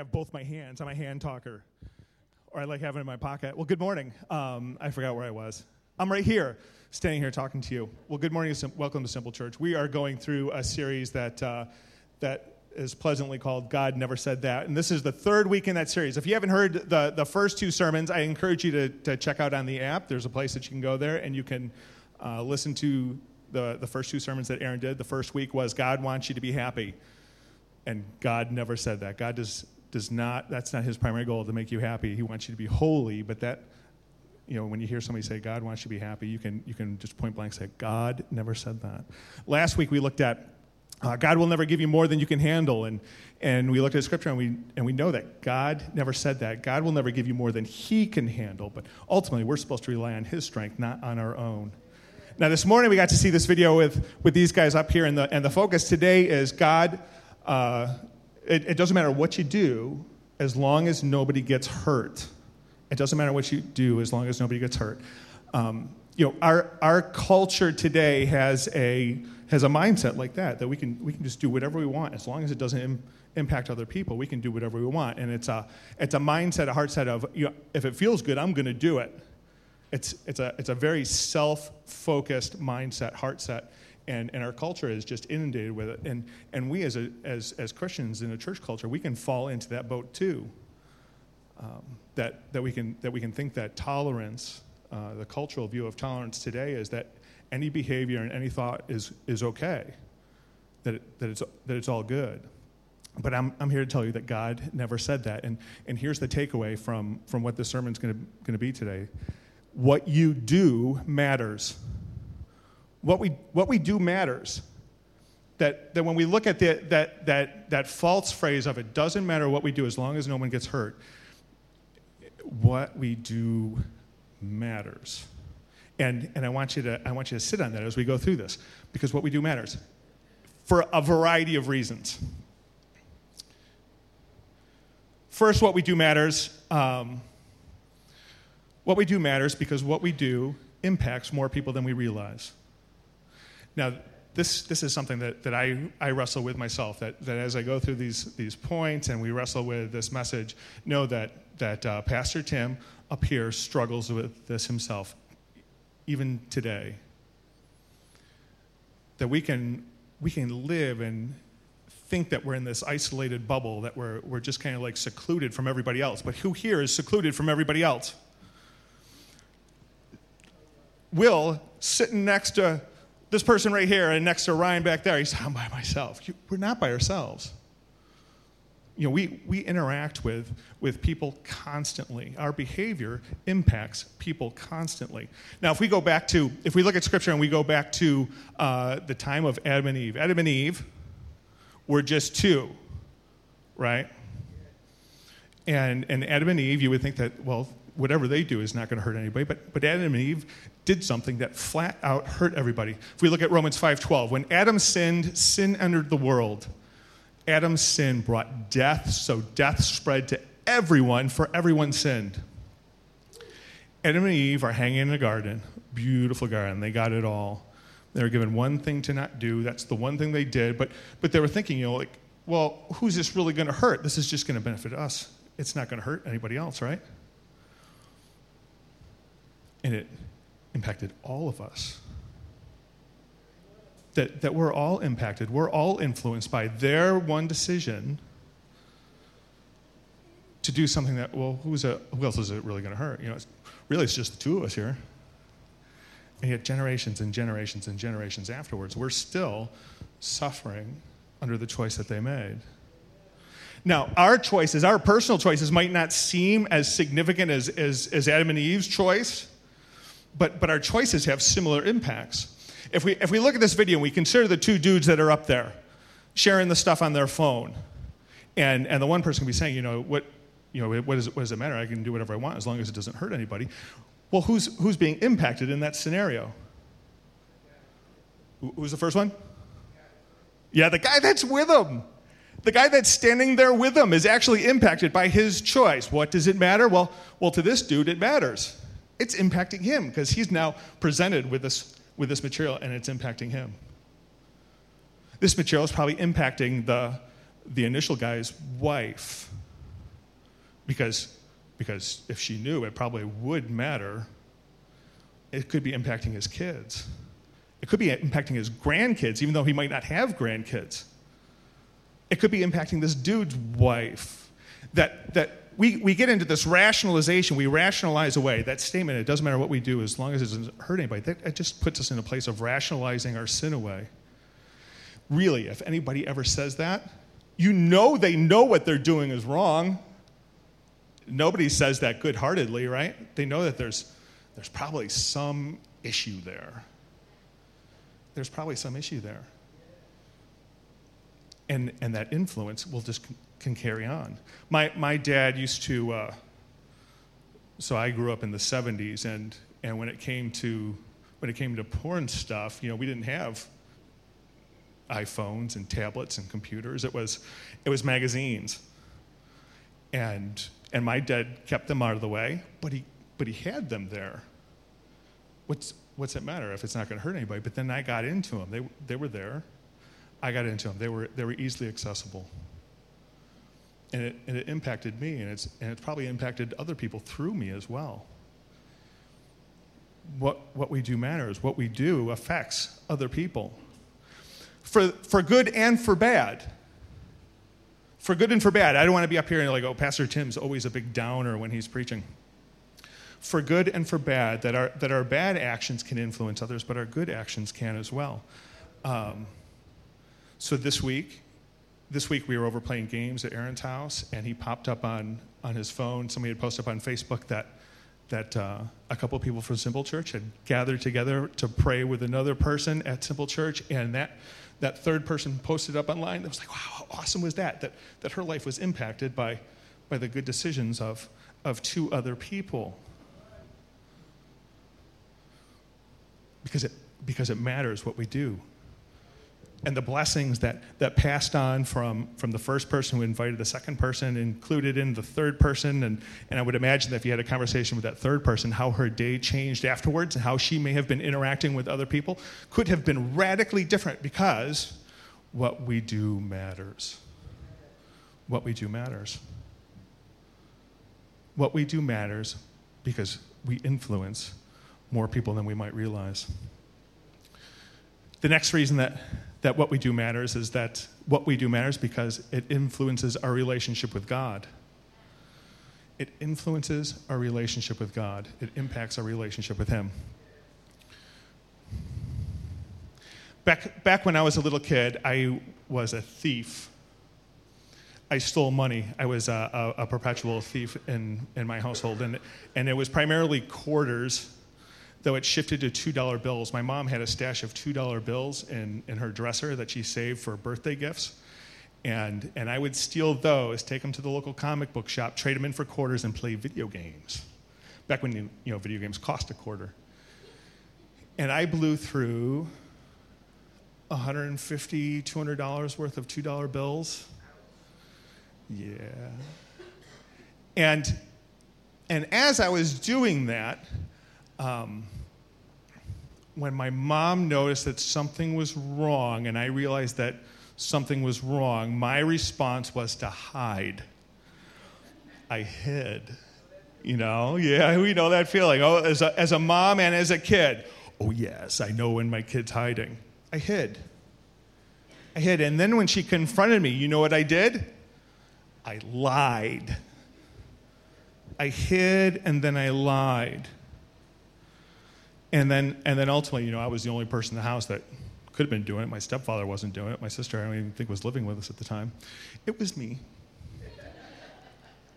Have both my hands. I'm a hand talker, or I like having it in my pocket. Well, good morning. Um, I forgot where I was. I'm right here, standing here talking to you. Well, good morning. Welcome to Simple Church. We are going through a series that, uh, that is pleasantly called God Never Said That. And this is the third week in that series. If you haven't heard the, the first two sermons, I encourage you to, to check out on the app. There's a place that you can go there and you can uh, listen to the, the first two sermons that Aaron did. The first week was God wants you to be happy. And God never said that. God does, does not, that's not his primary goal to make you happy. He wants you to be holy, but that, you know, when you hear somebody say God wants you to be happy, you can, you can just point blank say, God never said that. Last week we looked at uh, God will never give you more than you can handle. And, and we looked at scripture and we, and we know that God never said that. God will never give you more than he can handle. But ultimately, we're supposed to rely on his strength, not on our own. Now, this morning we got to see this video with, with these guys up here, and the, and the focus today is God uh, it, it doesn't matter what you do as long as nobody gets hurt. It doesn't matter what you do as long as nobody gets hurt. Um, you know, our, our culture today has a, has a mindset like that, that we can, we can just do whatever we want as long as it doesn't Im- impact other people. We can do whatever we want. And it's a, it's a mindset, a heart set of, you know, if it feels good, I'm going to do it. It's, it's, a, it's a very self focused mindset, heart set and, and our culture is just inundated with it. And, and we, as, a, as, as Christians in a church culture, we can fall into that boat too. Um, that, that, we can, that we can think that tolerance, uh, the cultural view of tolerance today is that any behavior and any thought is, is okay, that, it, that, it's, that it's all good. But I'm, I'm here to tell you that God never said that. And, and here's the takeaway from, from what this sermon's going to be today what you do matters what we, what we do matters. That, that when we look at the, that, that, that false phrase of it doesn't matter what we do as long as no one gets hurt, what we do matters. And, and I, want you to, I want you to sit on that as we go through this, because what we do matters for a variety of reasons. First, what we do matters. Um, what we do matters because what we do impacts more people than we realize. Now, this, this is something that, that I, I wrestle with myself, that, that as I go through these, these points and we wrestle with this message, know that, that uh, Pastor Tim up here struggles with this himself, even today. That we can, we can live and think that we're in this isolated bubble, that we're, we're just kind of like secluded from everybody else. But who here is secluded from everybody else? Will, sitting next to this person right here and next to Ryan back there, he's, I'm by myself. We're not by ourselves. You know, we, we interact with, with people constantly. Our behavior impacts people constantly. Now, if we go back to, if we look at Scripture and we go back to uh, the time of Adam and Eve, Adam and Eve were just two, right? And, and Adam and Eve, you would think that, well, whatever they do is not going to hurt anybody. But, but Adam and Eve did something that flat out hurt everybody. If we look at Romans 5:12, when Adam sinned, sin entered the world. Adam's sin brought death, so death spread to everyone, for everyone sinned. Adam and Eve are hanging in a garden, beautiful garden. They got it all. They were given one thing to not do. That's the one thing they did. But, but they were thinking, you know, like, well, who's this really going to hurt? This is just going to benefit us. It's not going to hurt anybody else, right? And it impacted all of us. That, that we're all impacted, we're all influenced by their one decision to do something that, well, who's a, who else is it really going to hurt? You know, it's, really, it's just the two of us here. And yet, generations and generations and generations afterwards, we're still suffering under the choice that they made. Now, our choices, our personal choices, might not seem as significant as, as, as Adam and Eve's choice, but, but our choices have similar impacts. If we, if we look at this video and we consider the two dudes that are up there sharing the stuff on their phone, and, and the one person can be saying, you know, what, you know, what, is what does it matter? I can do whatever I want as long as it doesn't hurt anybody. Well, who's, who's being impacted in that scenario? Who's the first one? Yeah, the guy that's with him. The guy that's standing there with him is actually impacted by his choice. What does it matter? Well, well to this dude, it matters. It's impacting him because he's now presented with this, with this material and it's impacting him. This material is probably impacting the, the initial guy's wife because, because if she knew, it probably would matter. It could be impacting his kids. It could be impacting his grandkids, even though he might not have grandkids. It could be impacting this dude's wife. That, that we, we get into this rationalization, we rationalize away that statement, it doesn't matter what we do as long as it doesn't hurt anybody. That, it just puts us in a place of rationalizing our sin away. Really, if anybody ever says that, you know they know what they're doing is wrong. Nobody says that good heartedly, right? They know that there's, there's probably some issue there there's probably some issue there. And, and that influence will just can carry on. My, my dad used to, uh, so I grew up in the 70s, and, and when it came to when it came to porn stuff, you know, we didn't have iPhones and tablets and computers. It was, it was magazines. And, and my dad kept them out of the way, but he, but he had them there. What's, what's it matter if it's not going to hurt anybody? But then I got into them. They, they were there. I got into them. They were, they were easily accessible. And it, and it impacted me, and it's, and it's probably impacted other people through me as well. What, what we do matters. What we do affects other people. For, for good and for bad. For good and for bad. I don't want to be up here and like, oh, Pastor Tim's always a big downer when he's preaching for good and for bad, that our, that our bad actions can influence others, but our good actions can as well. Um, so this week, this week we were over playing games at Aaron's house, and he popped up on, on his phone. Somebody had posted up on Facebook that, that uh, a couple of people from Simple Church had gathered together to pray with another person at Simple Church, and that, that third person posted up online. It was like, wow, how awesome was that? That, that her life was impacted by, by the good decisions of, of two other people. because it, because it matters what we do. And the blessings that, that passed on from, from the first person who invited the second person, included in the third person. And, and I would imagine that if you had a conversation with that third person, how her day changed afterwards and how she may have been interacting with other people could have been radically different because what we do matters. What we do matters. What we do matters because we influence more people than we might realize. The next reason that, that what we do matters is that what we do matters because it influences our relationship with God. It influences our relationship with God, it impacts our relationship with Him. Back, back when I was a little kid, I was a thief. I stole money. I was a, a, a perpetual thief in, in my household, and, and it was primarily quarters though it shifted to $2 bills. My mom had a stash of $2 bills in, in her dresser that she saved for birthday gifts. And, and I would steal those, take them to the local comic book shop, trade them in for quarters, and play video games. Back when you know, video games cost a quarter. And I blew through $150, $200 worth of $2 bills. Yeah. And, and as I was doing that, um, when my mom noticed that something was wrong and I realized that something was wrong, my response was to hide. I hid. You know, yeah, we know that feeling. Oh, as a, as a mom and as a kid, oh, yes, I know when my kid's hiding. I hid. I hid. And then when she confronted me, you know what I did? I lied. I hid and then I lied. And then, and then ultimately, you know, I was the only person in the house that could have been doing it. My stepfather wasn't doing it. My sister, I don't even think was living with us at the time. It was me.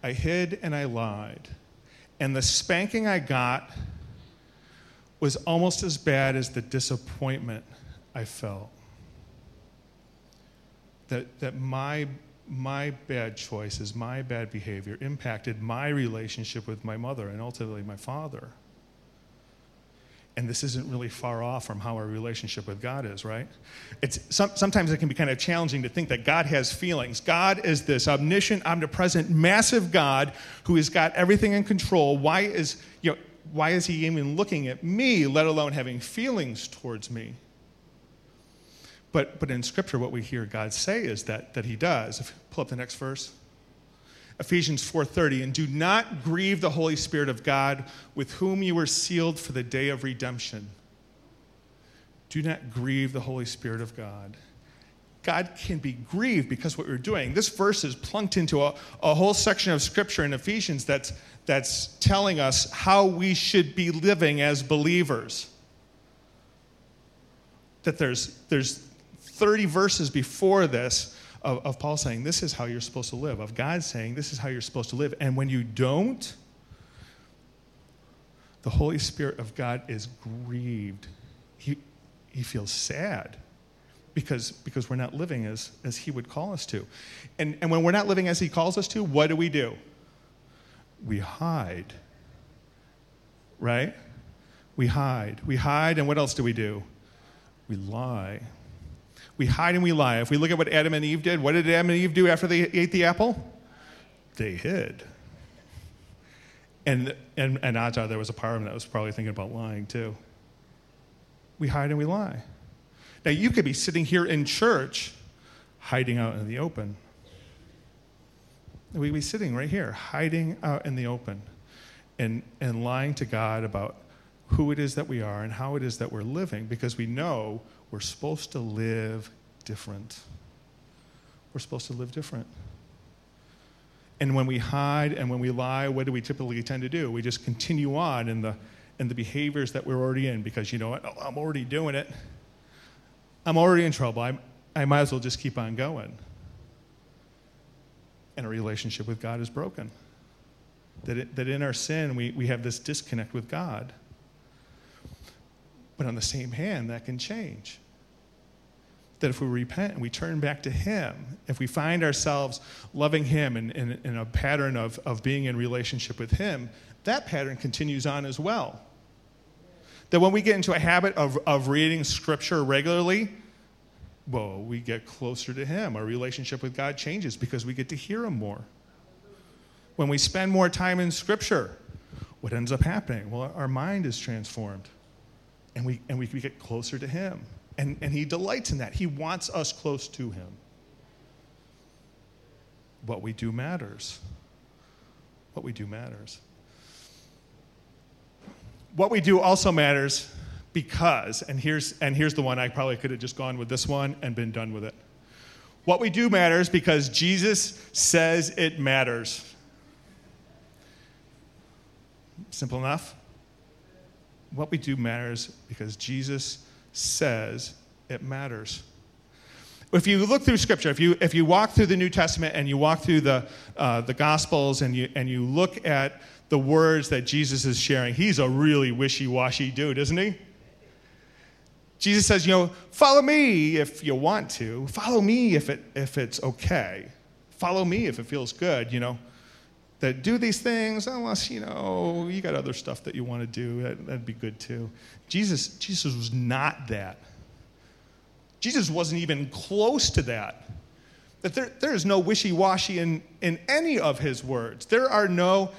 I hid and I lied. And the spanking I got was almost as bad as the disappointment I felt. That, that my, my bad choices, my bad behavior impacted my relationship with my mother and ultimately my father. And this isn't really far off from how our relationship with God is, right? It's, some, sometimes it can be kind of challenging to think that God has feelings. God is this omniscient, omnipresent, massive God who has got everything in control. Why is, you know, why is he even looking at me, let alone having feelings towards me? But, but in Scripture, what we hear God say is that, that he does. If, pull up the next verse. Ephesians 4:30 and do not grieve the Holy Spirit of God with whom you were sealed for the day of redemption. Do not grieve the Holy Spirit of God. God can be grieved because what we're doing. This verse is plunked into a, a whole section of scripture in Ephesians that's, that's telling us how we should be living as believers. That there's, there's 30 verses before this of, of Paul saying, This is how you're supposed to live, of God saying, This is how you're supposed to live. And when you don't, the Holy Spirit of God is grieved. He, he feels sad because, because we're not living as, as He would call us to. And, and when we're not living as He calls us to, what do we do? We hide. Right? We hide. We hide, and what else do we do? We lie. We hide and we lie. If we look at what Adam and Eve did, what did Adam and Eve do after they ate the apple? They hid. And, and, and odds are there was a part of them that was probably thinking about lying too. We hide and we lie. Now, you could be sitting here in church hiding out in the open. We'd be sitting right here, hiding out in the open and, and lying to God about who it is that we are and how it is that we're living because we know we're supposed to live different. We're supposed to live different. And when we hide and when we lie, what do we typically tend to do? We just continue on in the, in the behaviors that we're already in because you know what? Oh, I'm already doing it. I'm already in trouble. i I might as well just keep on going. And our relationship with God is broken. That, it, that in our sin, we, we have this disconnect with God. But on the same hand, that can change that if we repent and we turn back to Him, if we find ourselves loving Him in, in, in, a pattern of, of being in relationship with Him, that pattern continues on as well. That when we get into a habit of, of reading Scripture regularly, well, we get closer to Him. Our relationship with God changes because we get to hear Him more. When we spend more time in Scripture, what ends up happening? Well, our mind is transformed and we, and we get closer to Him. And, and he delights in that. He wants us close to him. What we do matters. What we do matters. What we do also matters because, and here's, and here's the one I probably could have just gone with this one and been done with it. What we do matters because Jesus says it matters. Simple enough? What we do matters because Jesus says it matters. If you look through Scripture, if you, if you walk through the New Testament and you walk through the, uh, the Gospels and you, and you look at the words that Jesus is sharing, he's a really wishy washy dude, isn't he? Jesus says, you know, follow me if you want to. Follow me if, it, if it's okay. Follow me if it feels good, you know. That do these things unless, you know, you got other stuff that you want to do. That, that'd be good too. Jesus, Jesus was not that. Jesus wasn't even close to that. That there, there is no wishy washy in, in any of his words. There are no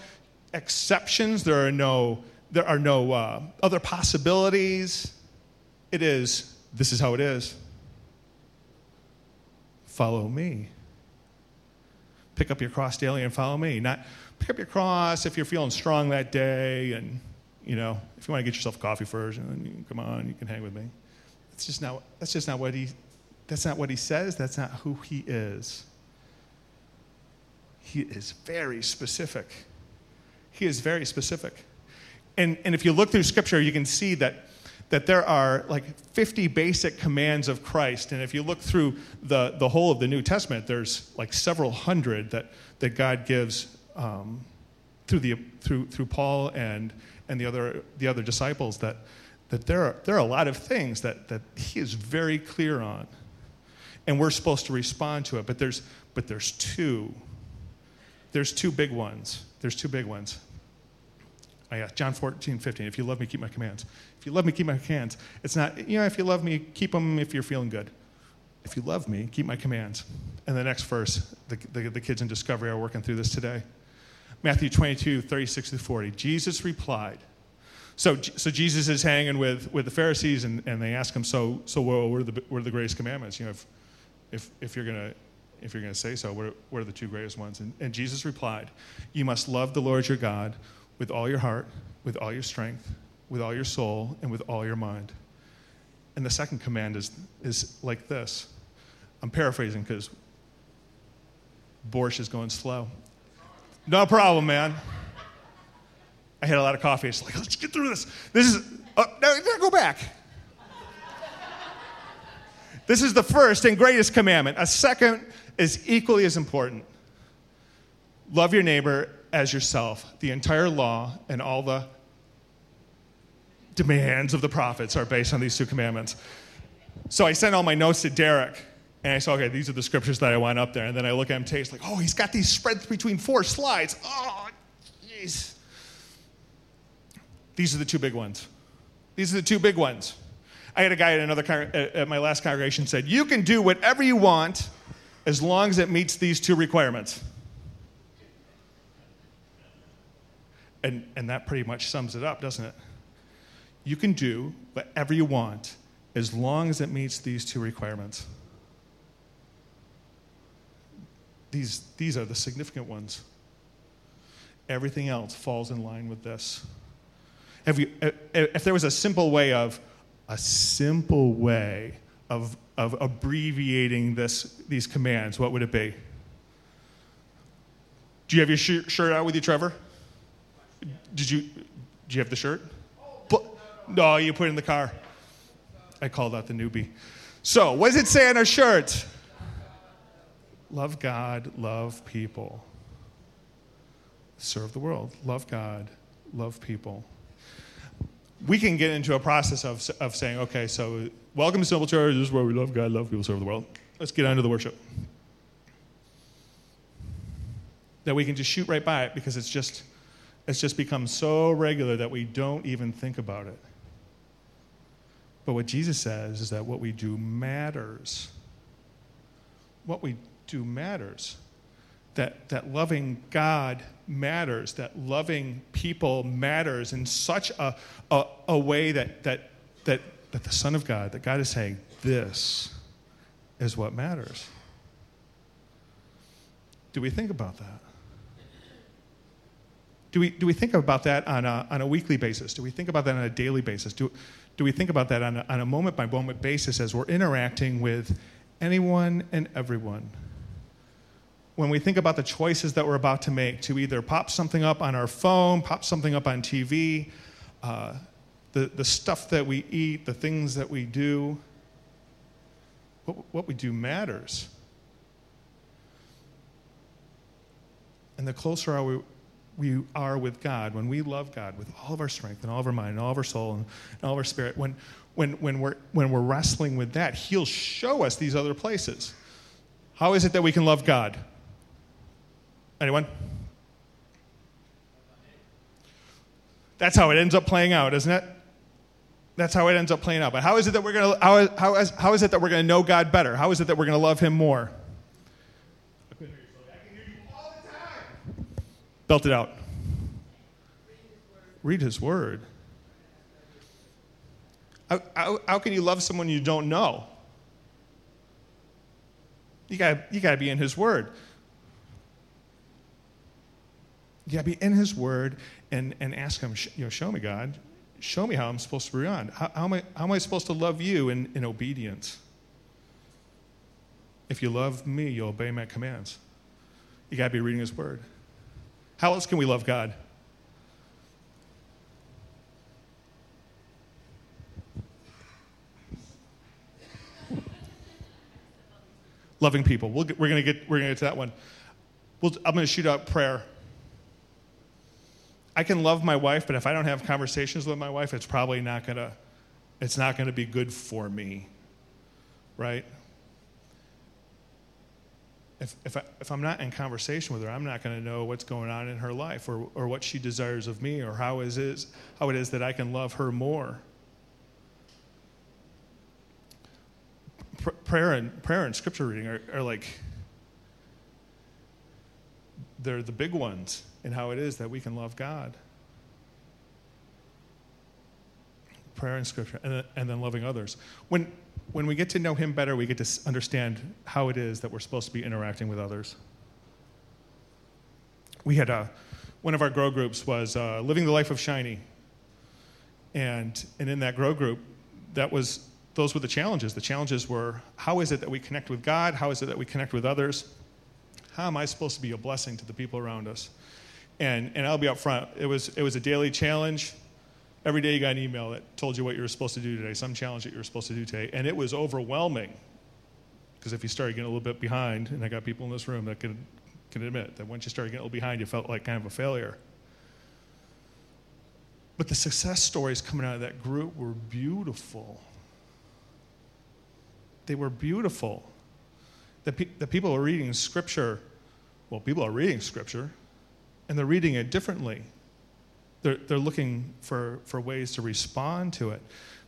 exceptions, there are no, there are no uh, other possibilities. It is, this is how it is. Follow me. Pick up your cross daily and follow me. Not pick up your cross if you're feeling strong that day and you know, if you want to get yourself a coffee first, and come on, you can hang with me. That's just not, that's just not what he, that's not what he says. That's not who he is. He is very specific. He is very specific. And, and if you look through scripture, you can see that, that there are like 50 basic commands of Christ. And if you look through the, the whole of the New Testament, there's like several hundred that, that God gives um, through, the, through, through Paul and, and the other, the other disciples that, that there are, there are a lot of things that, that he is very clear on. And we're supposed to respond to it. But there's, but there's two. There's two big ones. There's two big ones. Oh, yeah, John 14, 15. If you love me, keep my commands. If you love me, keep my commands. It's not, you know, if you love me, keep them if you're feeling good. If you love me, keep my commands. And the next verse, the, the, the kids in Discovery are working through this today. Matthew 22, 36 to 40. Jesus replied. So, so Jesus is hanging with, with the Pharisees, and, and they ask him, so, so well, what, are the, what are the greatest commandments? You know, if, if, if you're going to if you're going to say so, what are, what are the two greatest ones? And, and Jesus replied, You must love the Lord your God with all your heart, with all your strength, with all your soul, and with all your mind. And the second command is, is like this. I'm paraphrasing because Borscht is going slow. No problem, man. I had a lot of coffee. It's like, let's get through this. This is, uh, oh, no, no, go back. This is the first and greatest commandment. A second is equally as important. Love your neighbor as yourself. The entire law and all the demands of the prophets are based on these two commandments. So I sent all my notes to Derek, and I said, okay, these are the scriptures that I want up there. And then I look at him, taste like, oh, he's got these spread between four slides. Oh, jeez. These are the two big ones. These are the two big ones. I had a guy at another at my last congregation said, "You can do whatever you want as long as it meets these two requirements." And and that pretty much sums it up, doesn't it? You can do whatever you want as long as it meets these two requirements. These, these are the significant ones. Everything else falls in line with this. Have you, uh, uh, if there was a simple way of, a simple way of, of abbreviating this, these commands, what would it be? Do you have your shirt out with you, Trevor? Did you, do you have the shirt? No, you put it in the car. I call that the newbie. So, what does it say on our shirt? Love God, love people. Serve the world. Love God, love people. We can get into a process of, of saying, okay, so welcome to Simple Church. This is where we love God, love people, serve the world. Let's get on to the worship. That we can just shoot right by it because it's just, it's just become so regular that we don't even think about it. But what Jesus says is that what we do matters. What we do matters. That, that loving God matters, that loving people matters in such a, a, a way that, that, that, that the Son of God, that God is saying, this is what matters. Do we think about that? Do we, do we think about that on a, on a weekly basis? Do we think about that on a daily basis? Do, do we think about that on a, moment by moment basis as we're interacting with anyone and everyone? When we think about the choices that we're about to make to either pop something up on our phone, pop something up on TV, uh, the, the stuff that we eat, the things that we do, what, what we do matters. And the closer are we, we are with God, when we love God with all of our strength and all of our mind and all of our soul and, all of our spirit, when, when, when, we're, when we're wrestling with that, He'll show us these other places. How is it that we can love God? Anyone? That's how it ends up playing out, isn't it? That's how it ends up playing out. But how is it that we're going to how, how, is, how is it that we're going to know God better? How is it that we're going to love him more? Belt it out. Read his word. How, how, how can you love someone you don't know? You got you to be in his word. You got to be in his word and, and ask him, you know, show me, God. Show me how I'm supposed to respond. How, how, am, I, how am I supposed to love you in, in obedience? If you love me, you'll obey my commands. You got to be reading his word. How else can we love God? Loving people. we we are going to get we're going to get to that one. We'll, I'm going to shoot out prayer. I can love my wife, but if I don't have conversations with my wife, it's probably not going to it's not going to be good for me, right? If, if, I, if I'm not in conversation with her, I'm not going to know what's going on in her life or, or what she desires of me or how, is, is, how it is that I can love her more. Pr- prayer, and, prayer and scripture reading are, are like, they're the big ones in how it is that we can love God. prayer and scripture, and and then loving others. When, when we get to know Him better, we get to understand how it is that we're supposed to be interacting with others. We had a, one of our grow groups was uh, living the life of shiny, and and in that grow group, that was those were the challenges. The challenges were how is it that we connect with God? How is it that we connect with others? How am I supposed to be a blessing to the people around us? And and I'll be up front. It was it was a daily challenge every day you got an email that told you what you were supposed to do today, some challenge that you were supposed to do today, and it was overwhelming. Because if you started getting a little bit behind, and I got people in this room that can, can admit that once you started getting a little behind, you felt like kind of a failure. But the success stories coming out of that group were beautiful. They were beautiful. The, pe- the people are reading scripture, well, people are reading scripture, and they're reading it differently. They're, they're looking for, for ways to respond to it.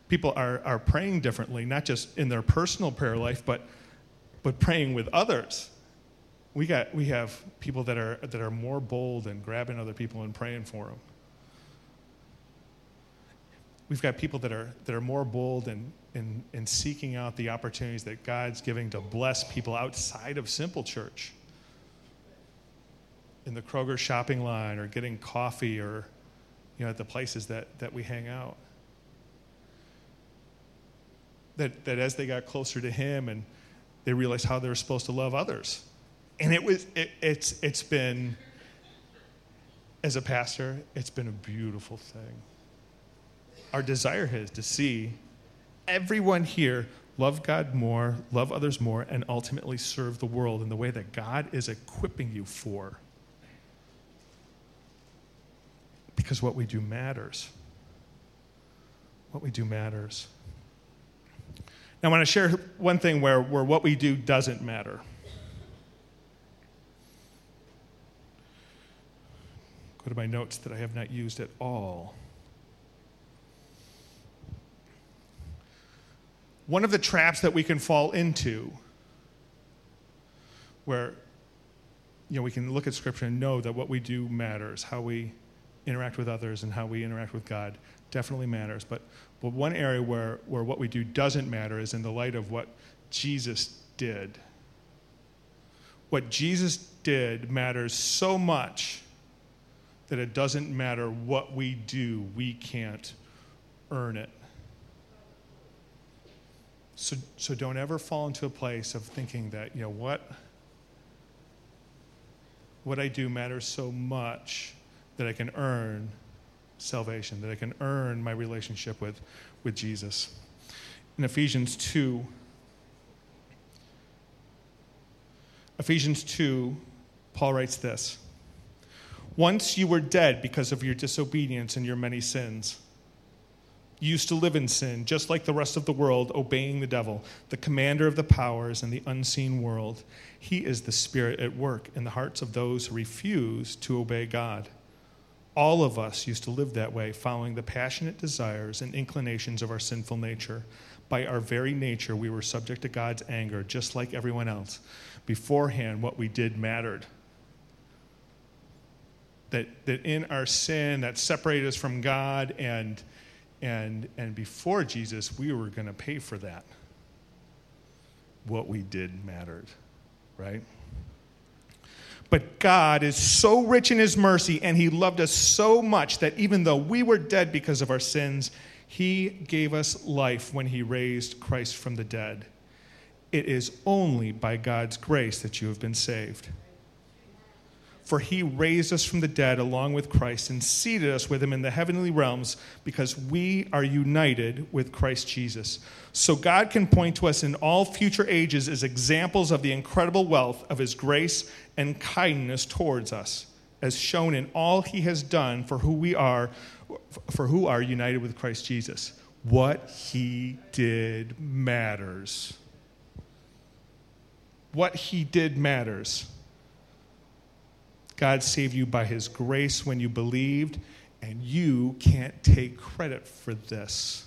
People are, are praying differently, not just in their personal prayer life, but, but praying with others. We, got, we have people that are, that are more bold in grabbing other people and praying for them. We've got people that are, that are more bold in, in, in seeking out the opportunities that God's giving to bless people outside of simple church. In the Kroger shopping line or getting coffee or you know, at the places that, that we hang out. That, that as they got closer to him and they realized how they were supposed to love others. And it was, it, it's, it's been, as a pastor, it's been a beautiful thing. Our desire is to see everyone here love God more, love others more, and ultimately serve the world in the way that God is equipping you for. Because what we do matters. What we do matters. Now, I want to share one thing where, where what we do doesn't matter. Go to my notes that I have not used at all. One of the traps that we can fall into, where you know, we can look at Scripture and know that what we do matters, how we interact with others and how we interact with God definitely matters. But, but one area where, where what we do doesn't matter is in the light of what Jesus did. What Jesus did matters so much that it doesn't matter what we do, we can't earn it. So, so don't ever fall into a place of thinking that, you know, what, what I do matters so much that I can earn salvation, that I can earn my relationship with, with Jesus. In Ephesians 2, Ephesians 2, Paul writes this Once you were dead because of your disobedience and your many sins. You used to live in sin, just like the rest of the world, obeying the devil, the commander of the powers in the unseen world. He is the spirit at work in the hearts of those who refuse to obey God. All of us used to live that way, following the passionate desires and inclinations of our sinful nature. By our very nature, we were subject to God's anger, just like everyone else. Beforehand, what we did mattered. That, that in our sin that separated us from God and, and, and before Jesus, we were going to pay for that. What we did mattered, right? But God is so rich in his mercy, and he loved us so much that even though we were dead because of our sins, he gave us life when he raised Christ from the dead. It is only by God's grace that you have been saved. For he raised us from the dead along with Christ and seated us with him in the heavenly realms because we are united with Christ Jesus. So God can point to us in all future ages as examples of the incredible wealth of his grace and kindness towards us, as shown in all he has done for who we are, for who are united with Christ Jesus. what he did matters. What he did matters. God saved you by his grace when you believed, and you can't take credit for this.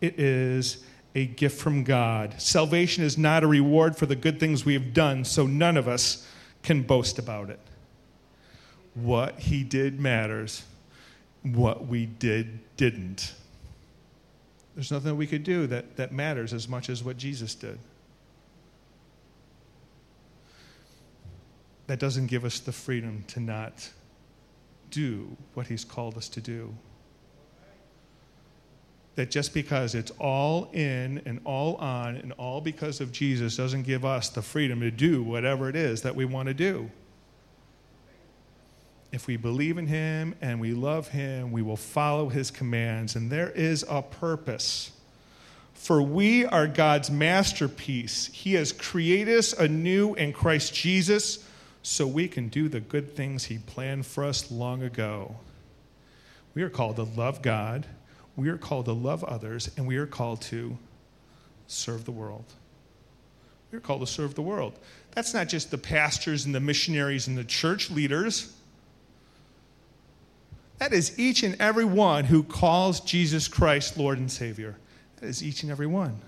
It is a gift from God. Salvation is not a reward for the good things we have done, so none of us can boast about it. What he did matters, what we did didn't. There's nothing we could do that, that matters as much as what Jesus did. That doesn't give us the freedom to not do what he's called us to do that just because it's all in and all on and all because of Jesus doesn't give us the freedom to do whatever it is that we want to do. If we believe in Him and we love Him, we will follow His commands, and there is a purpose. For we are God's masterpiece. He has created us anew in Christ Jesus so we can do the good things He planned for us long ago. We are called to love God we are called to love others and we are called to serve the world. We are called to serve the world. That's not just the pastors and the missionaries and the church leaders. That is each and every one who calls Jesus Christ Lord and Savior. That is each and every one.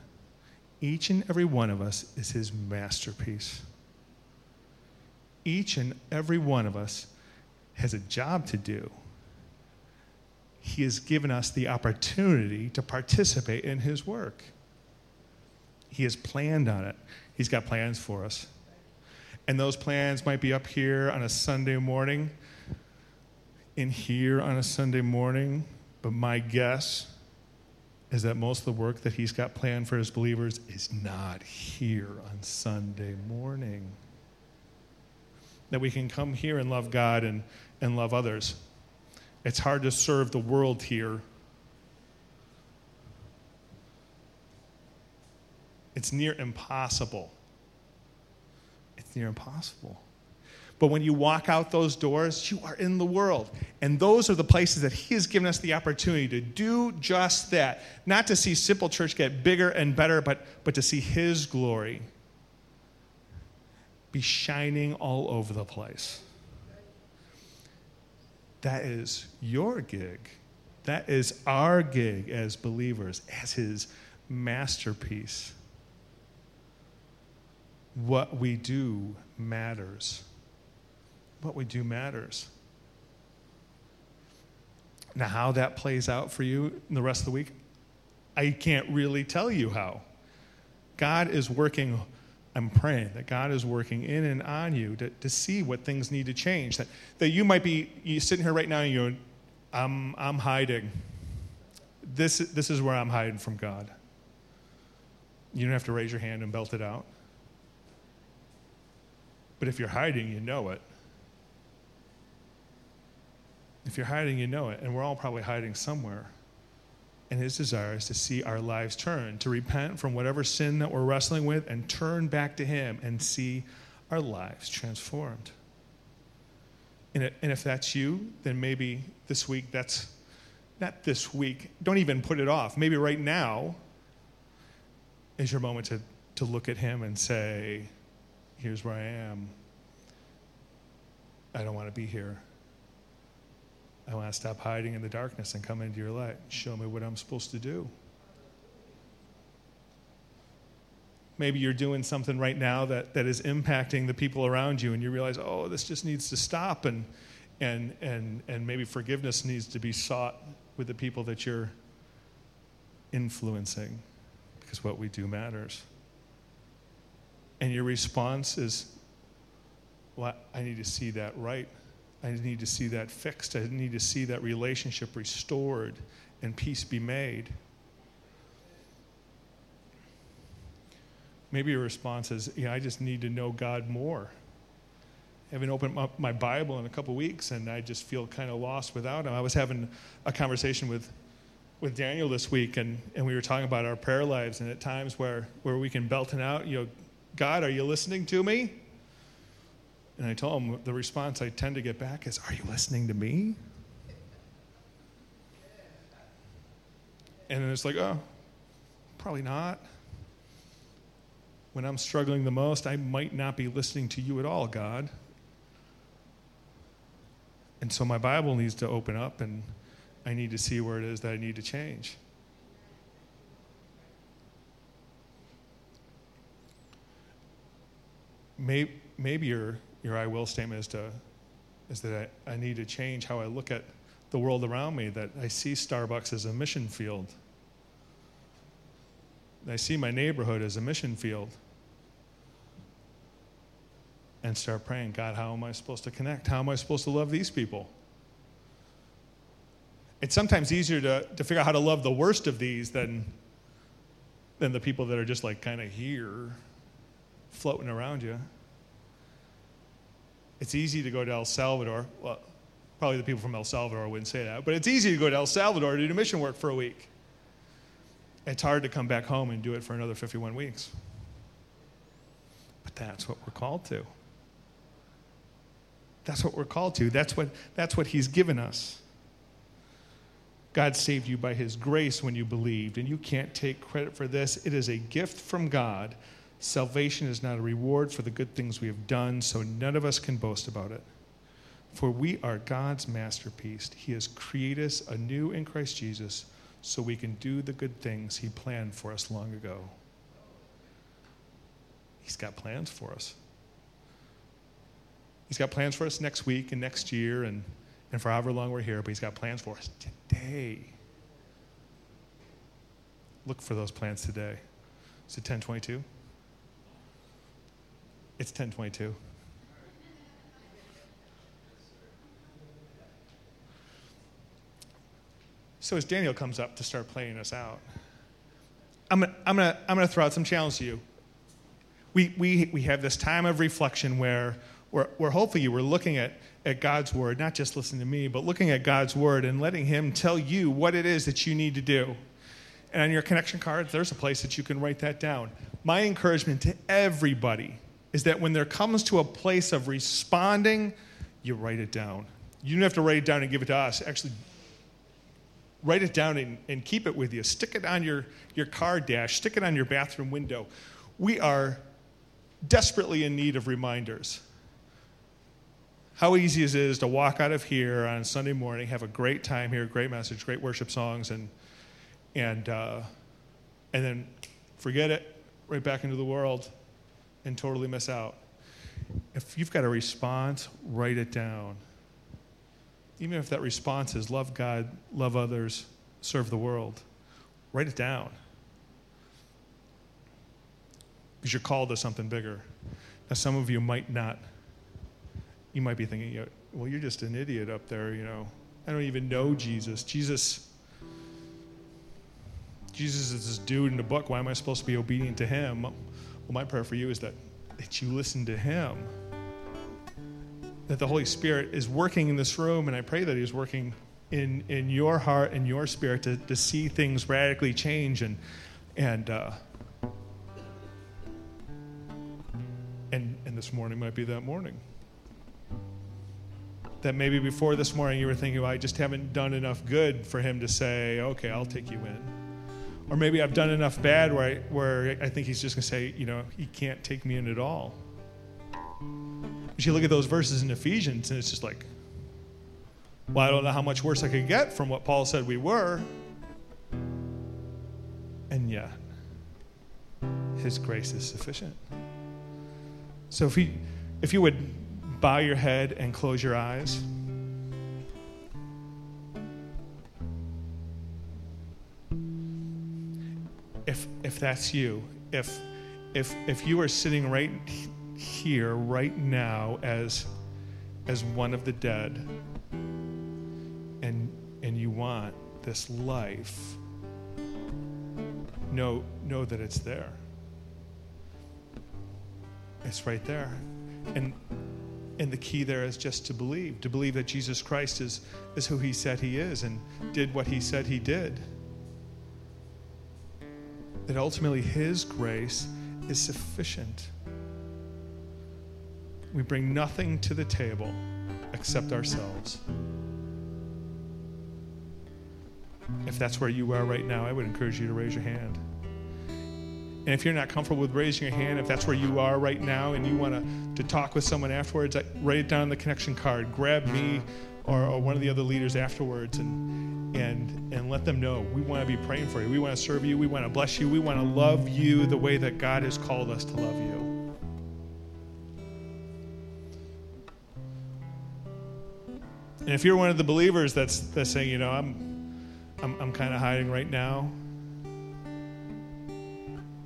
Each and every one of us is his masterpiece. Each and every one of us has a job to do. He has given us the opportunity to participate in His work. He has planned on it, He's got plans for us. And those plans might be up here on a Sunday morning, in here on a Sunday morning, but my guess is that most of the work that He's got planned for His believers is not here on Sunday morning. That we can come here and love God and, and love others. It's hard to serve the world here. It's near impossible. It's near impossible. But when you walk out those doors, you are in the world. And those are the places that He has given us the opportunity to do just that. Not to see Simple Church get bigger and better, but, but to see His glory be shining all over the place. That is your gig. That is our gig as believers, as his masterpiece. What we do matters. What we do matters. Now, how that plays out for you in the rest of the week, I can't really tell you how. God is working I'm praying that God is working in and on you to, to see what things need to change. That, that you might be you sitting here right now and you're, I'm, I'm hiding. This, this is where I'm hiding from God. You don't have to raise your hand and belt it out. But if you're hiding, you know it. If you're hiding, you know it. And we're all probably hiding somewhere. And his desire is to see our lives turn, to repent from whatever sin that we're wrestling with and turn back to him and see our lives transformed. And, if that's you, then maybe this week, that's not this week, don't even put it off. Maybe right now is your moment to, to look at him and say, Here's where I am. I don't want to be here. I want to stop hiding in the darkness and come into your light. Show me what I'm supposed to do. Maybe you're doing something right now that, that is impacting the people around you, and you realize, oh, this just needs to stop, and, and, and, and maybe forgiveness needs to be sought with the people that you're influencing, because what we do matters. And your response is, well, I need to see that right. I need to see that fixed. I need to see that relationship restored and peace be made. Maybe your response is, yeah, I just need to know God more. I haven't opened up my Bible in a couple weeks and I just feel kind of lost without him. I was having a conversation with, with Daniel this week and, and we were talking about our prayer lives and at times where, where we can belt it out, you know, God, are you listening to me? And I told him the response I tend to get back is, Are you listening to me? And then it's like, oh, probably not. When I'm struggling the most, I might not be listening to you at all, God. And so my Bible needs to open up and I need to see where it is that I need to change. Maybe, maybe your, your I will statement is, to, is that I, I need to change how I look at the world around me, that I see Starbucks as a mission field. I see my neighborhood as a mission field. And start praying, God, how am I supposed to connect? How am I supposed to love these people? It's sometimes easier to, to figure out how to love the worst of these than, than the people that are just like kind of here, floating around you. It's easy to go to El Salvador. Well, probably the people from El Salvador wouldn't say that, but it's easy to go to El Salvador to do mission work for a week. It's hard to come back home and do it for another 51 weeks. But that's what we're called to. That's what we're called to. That's what, that's what He's given us. God saved you by His grace when you believed, and you can't take credit for this. It is a gift from God. Salvation is not a reward for the good things we have done, so none of us can boast about it. For we are God's masterpiece. He has created us anew in Christ Jesus so we can do the good things He planned for us long ago. He's got plans for us. He's got plans for us next week and next year and, and for however long we're here, but He's got plans for us today. Look for those plans today. Is it 1022? It's 1022. So as Daniel comes up to start playing us out, I'm I'm gonna, I'm gonna throw out some challenge to you. We, we, we have this time of reflection where, where, where hopefully you were looking at, at God's word, not just listening to me, but looking at God's word and letting Him tell you what it is that you need to do. And on your connection cards, there's a place that you can write that down. My encouragement to everybody is that when there comes to a place of responding, you write it down. You don't have to write it down and give it to us. Actually, write it down and, and keep it with you. Stick it on your, your car dash, stick it on your bathroom window. We are desperately in need of reminders. How easy is it is to walk out of here on Sunday morning, have a great time here, great message, great worship songs, and, and, uh, and then forget it, right back into the world, and totally miss out. If you've got a response, write it down even if that response is love God, love others, serve the world, write it down. Because you're called to something bigger. Now, some of you might not. You might be thinking, well, you're just an idiot up there, you know. I don't even know Jesus. Jesus. Jesus is this dude in the book. Why am I supposed to be obedient to him? Well, my prayer for you is that, that you listen to him that the Holy Spirit is working in this room, and I pray that He's working in, in your heart and your spirit to, to see things radically change and and uh, and and this morning might be that morning. That maybe before this morning you were thinking, well, I just haven't done enough good for him to say, okay, I'll take you in. Or maybe I've done enough bad where I, where I think he's just going to say, you know, he can't take me in at all. But you look at those verses in Ephesians, and it's just like, well, I don't know how much worse I could get from what Paul said we were. And yet, his grace is sufficient. So if, he, if you would bow your head and close your eyes. If, that's you, if, if, if you are sitting right here right now as as one of the dead and and you want this life know know that it's there. It's right there. And and the key there is just to believe to believe that jesus christ is is who he said he is and did what he said he did that ultimately his grace is sufficient we bring nothing to the table except ourselves. If that's where you are right now, I would encourage you to raise your hand. And if you're not comfortable with raising your hand, if that's where you are right now and you want to, to talk with someone afterwards, write it down on the connection card. Grab me or, or one of the other leaders afterwards and, and, and let them know we want to be praying for you. We want to serve you. We want to bless you. We want to love you the way that God has called us to love you. And if you're one of the believers that's, that's saying, you know, I'm, I'm, I'm kind of hiding right now,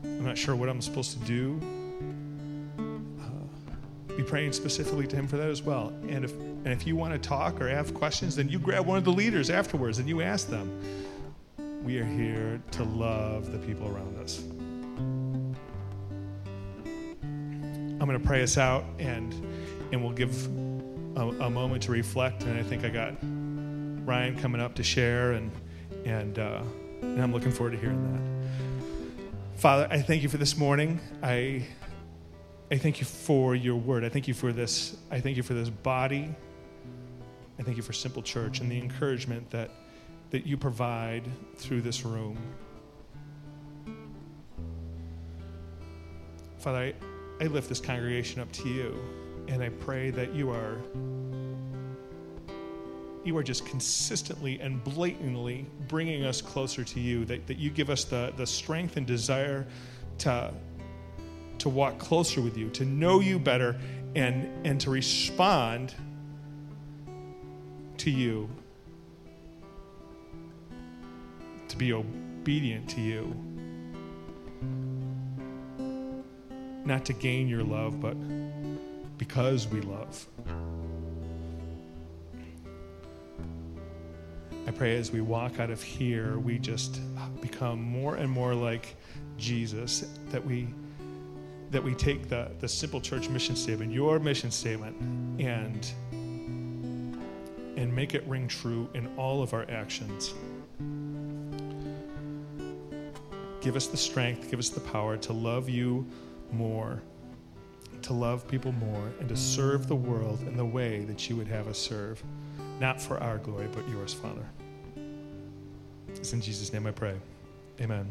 I'm not sure what I'm supposed to do, be praying specifically to Him for that as well. And if, and if you want to talk or have questions, then you grab one of the leaders afterwards and you ask them. We are here to love the people around us. I'm going to pray us out and, and we'll give a, a, moment to reflect. And I think I got Ryan coming up to share, and, and, uh, and I'm looking forward to hearing that. Father, I thank you for this morning. I, I thank you for your word. I thank you for this. I thank you for this body. I thank you for Simple Church and the encouragement that, that you provide through this room. Father, I, I lift this congregation up to you. And I pray that you are you are just consistently and blatantly bringing us closer to you, that, that you give us the, the strength and desire to, to walk closer with you, to know you better, and, and to respond to you, to be obedient to you. Not to gain your love, but because we love. I pray as we walk out of here, we just become more and more like Jesus, that we that we take the, the simple church mission statement, your mission statement, and and make it ring true in all of our actions. Give us the strength, give us the power to love you more to love people more and to serve the world in the way that you would have us serve, not for our glory, but yours, Father. It's in Jesus' name I pray. Amen.